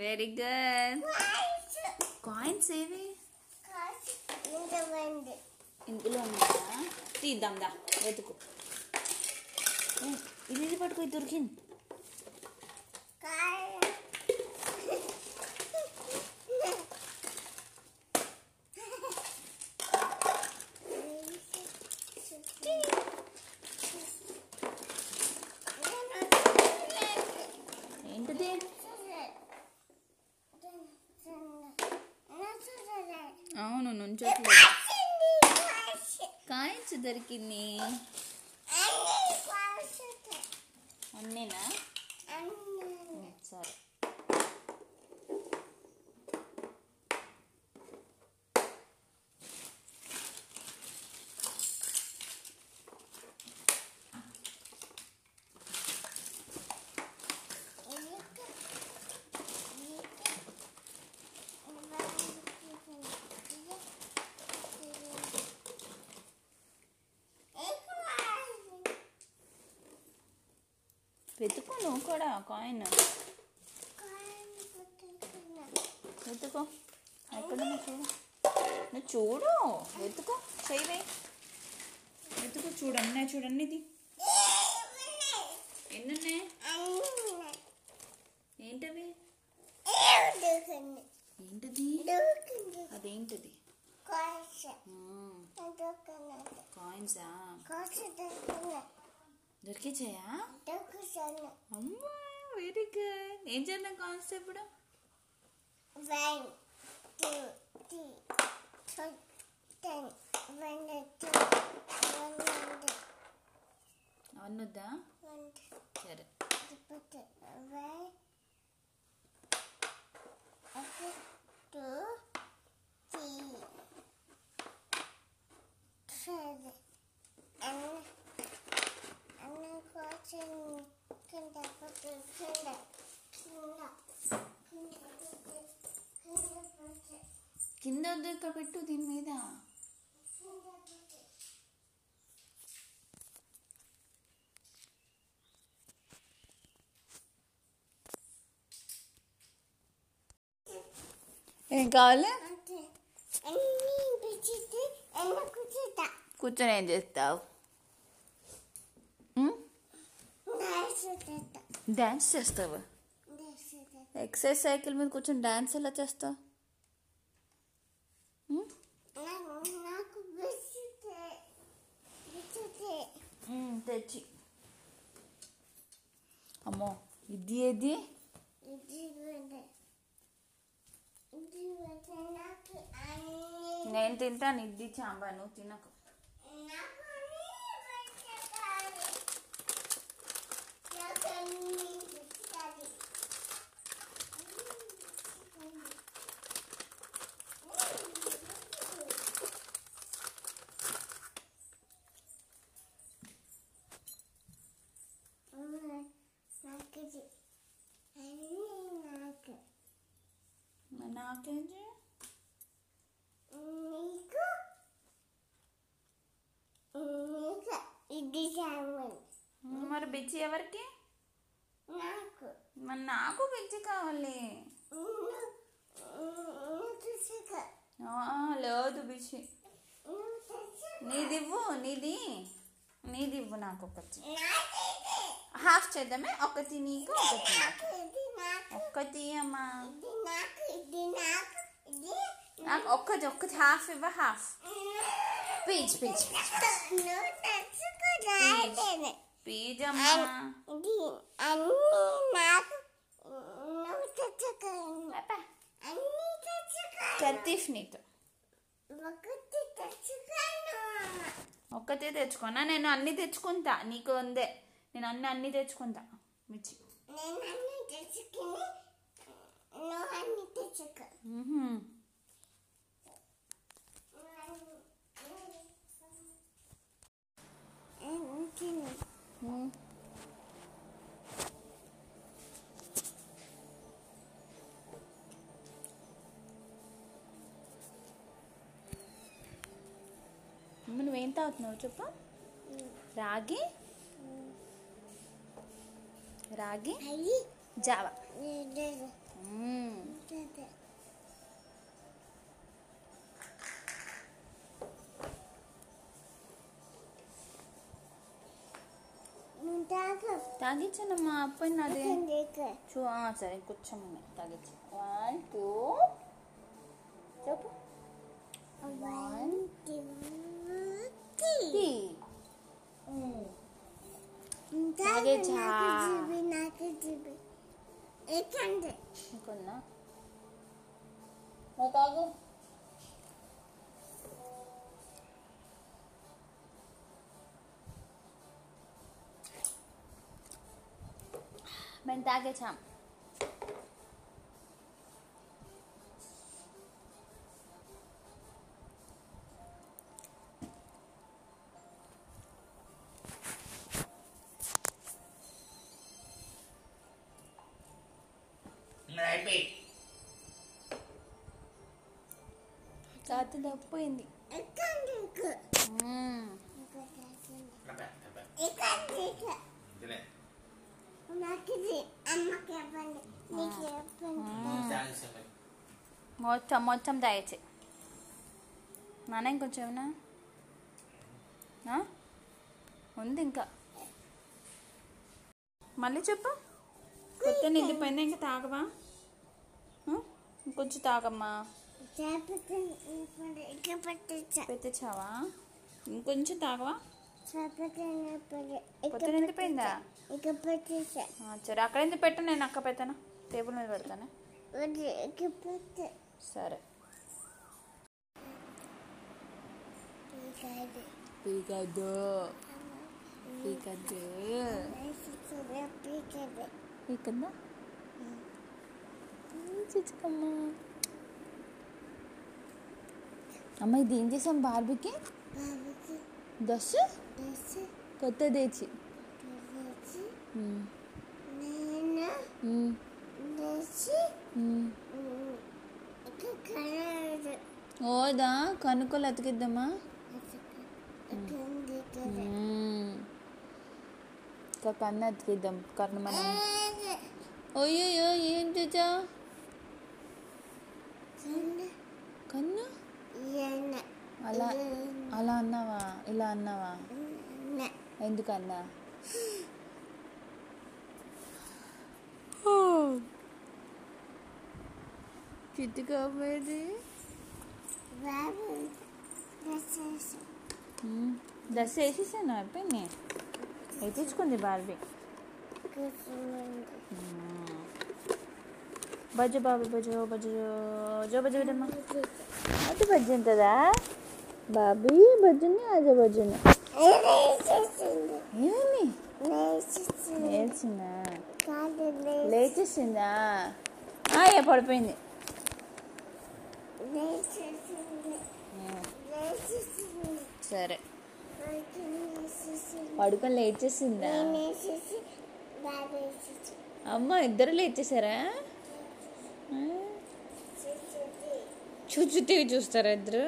Very good coins ఏవి ఇందులో ఉందా? తీద్దాం దా. వెతుకు. ఇది ఇది పట్టుకో? దొరికింది. అవును నుంచోట్లేదు కాయిన్స్ దొరికింది అన్నీనా ఉమ్, సరే వెతుకో నువ్వు కూడా కాయిన్. వెతుకో. ఎక్కడ చూడు. నువ్వు చూడు. వెతుకో. చేయవే వెతుకో చూడన్నా చూడండి ఇది ఎన్నున్నాయి? ఏంటవి? ఏంటిది? అదేంటిది? కాయిన్సా. దొరికిచ్చాయా అమ్మా వెరీ గుడ్ ఏం చేద్దాం కాయిన్స్ ఇప్పుడు One, two, three, four, ten, one, two, one, hundred, అవన్నీ వద్దా one, సరే put it కింద ఇక్కడ పెట్టు దీని మీద. ఏం కావాలి? కూర్చొని ఏం చేస్తావు? డ్యాన్స్ చేస్తావా? ఎక్సైజ్ సైకిల్ మీద కూర్చొని డ్యాన్స్ ఎలా చేస్తావు? తెచ్చి అమ్మో ఇది ఏది నేను తింటాను ఇది చాంబా నువ్వు తినకు నాకు అన్ని పెట్టాలి నాకు అన్ని పెట్టాలి నాకు ఇది అన్ని నాకు చేయ నీకు నీకు ఇది మరి బిచ్చి ఎవరికి? నాకు. మరి నాకు బిచ్చి కావాలి. లేదు బిచ్చి నీది ఇవ్వు నీది నీది. ఇవ్వు నాకు ఒకటి హాఫ్ చేద్దామే ఒకటి నీకు ఒకటి నాకు ఒక్కటి అమ్మా నాకు ఒక్కటి హాఫ్ ఇవ్వ హాఫ్ పీచ్ పీచ్ పీజ్ కతీఫ్ నీతో ఒకటి తెచ్చుకోను ఒక్కటే తెచ్చుకోనా నేను అన్ని తెచ్చుకుంటా నీకు ఉందే నేను అన్ని అన్ని తెచ్చుకుంటా మిర్చి నేను అన్ని తెచ్చుకుని నువ్వు మ్హూ. మ్. అమ్మ, నువ్వేం తాగుతున్నావు చెప్పు? రాగి? రాగి? అయ్యి. జావా. లేదు మ్మ్. ఉంటుంది నువ్వు తాగు తాగించానమ్మా అప్పని అదే నీకు చూ ఆ, సరే కూర్చోమని తాగించు వన్ టూ చెప్పు వన్ టూ టీ తాగేచ్చా? జీబి నాకు జీబి ఎక్కండి ఇంకొన్నా నువ్వు థ్యాంక్స్ మరి మొత్తం మొత్తం తాగేచ్చే. నాన్న ఇంకొంచెం ఏమన్నా? ఉంది ఇంకా. మళ్ళీ చెప్పు. కొత్త నిండిపోయిందా? ఇంకా తాగవా? ఇంకొంచెం తాగమ్మా. పెట్టించావా ఇంకొంచెం తాగవా? సరే అక్కడ ఎందుకు పెట్టు నేను అక్క పెడతాను? టేబుల్ మీద పెడతాను? సరే. పీకాది. పీకాది. పీకద్దా చిచ్చుకమ్మా అమ్మ ఇది ఏం చేసాం బార్బీకి? డ్రెస్ కొత్త తెచ్చి ఓదా కనుక్కోలు అతికిద్దామా. ఇంకా కన్ను అతికిద్దాం కన్ను మనం అయ్యో ఏం తెచ్చా కన్ను అలా అలా అన్నావా ఇలా అన్నావా ఎందుకన్నా చిట్టు కాబోయేది బాబు డ్రెస్ దశ వేసేసాను అయిపోయింది వేయించుకుంది బార్బీ బజ్జు బాబు బజ్జు బజ్జు జో బజ్జు విడమ్మా అది బజ్జు ఉంటుందా బాబీ బజ్జుని అజ బజ్జుని ఏమి? లేచిందా లేచేసిందా? ఏ పడిపోయింది. సరే. పడుకొని లేచేసిందా? బాబు అమ్మ ఇద్దరు లేచేసారా? చూచు టీవీ చూస్తారా ఇద్దరు?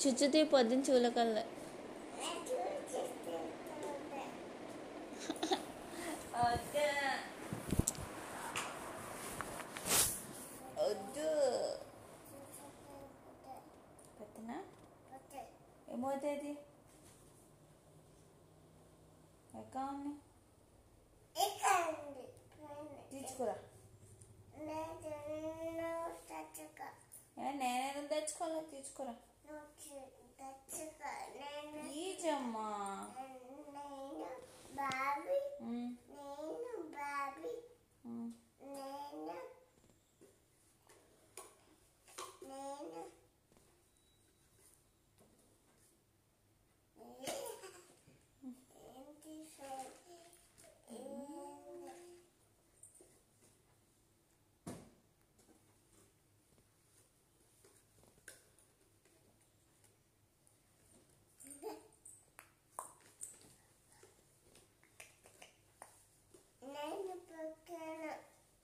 చుచ్చు పొద్దున పొద్దున్న చూలకల్లా. వద్దు. పెట్టనా? ఏమవుతుంది? ఎక్క ఉంది తీసుకురా ఏ నేనేదో తెచ్చుకోవాలి? తీసుకురా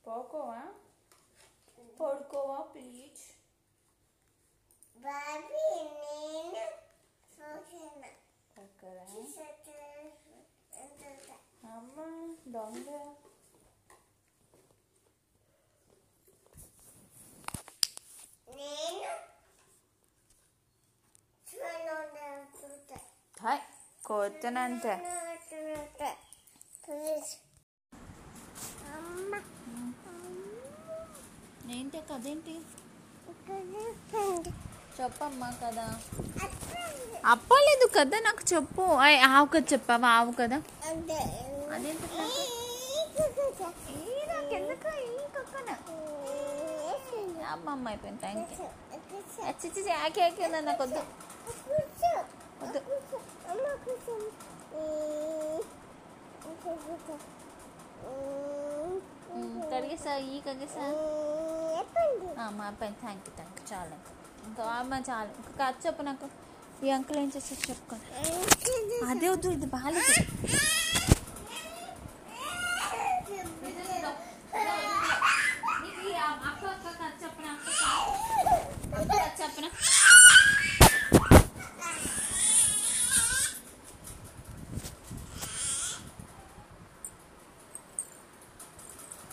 Poco, eh? Porco, please. Babi, Nina, Sokina. Okay. She said, Mama, donde? Hai, cotonante. ఇక్కడ చెప్పమ్మా కదా. అప్పలేదు కదా నాకు చెప్పు. ఆవు కదా చెప్పావా? ఆవు కదా? అదే అదేంటి అమ్మమ్మ అయిపోయింది. థ్యాంక్ యూ చిచ్చి ఆకి ఆకి నాకు వద్దు. వద్దు. ఉమ్, కడిగేసా? ఈ కడిగేసా? మా అబ్బాయి థ్యాంక్ యూ థ్యాంక్ యూ చాలు. ఇంకా అమ్మ చాలు. ఇంకా కథ చెప్పు నాకు. ఈ అంకుల్ ఏం చేస్తారు చెప్పుకోండి అదే వద్దు ఇది బాగాలేదు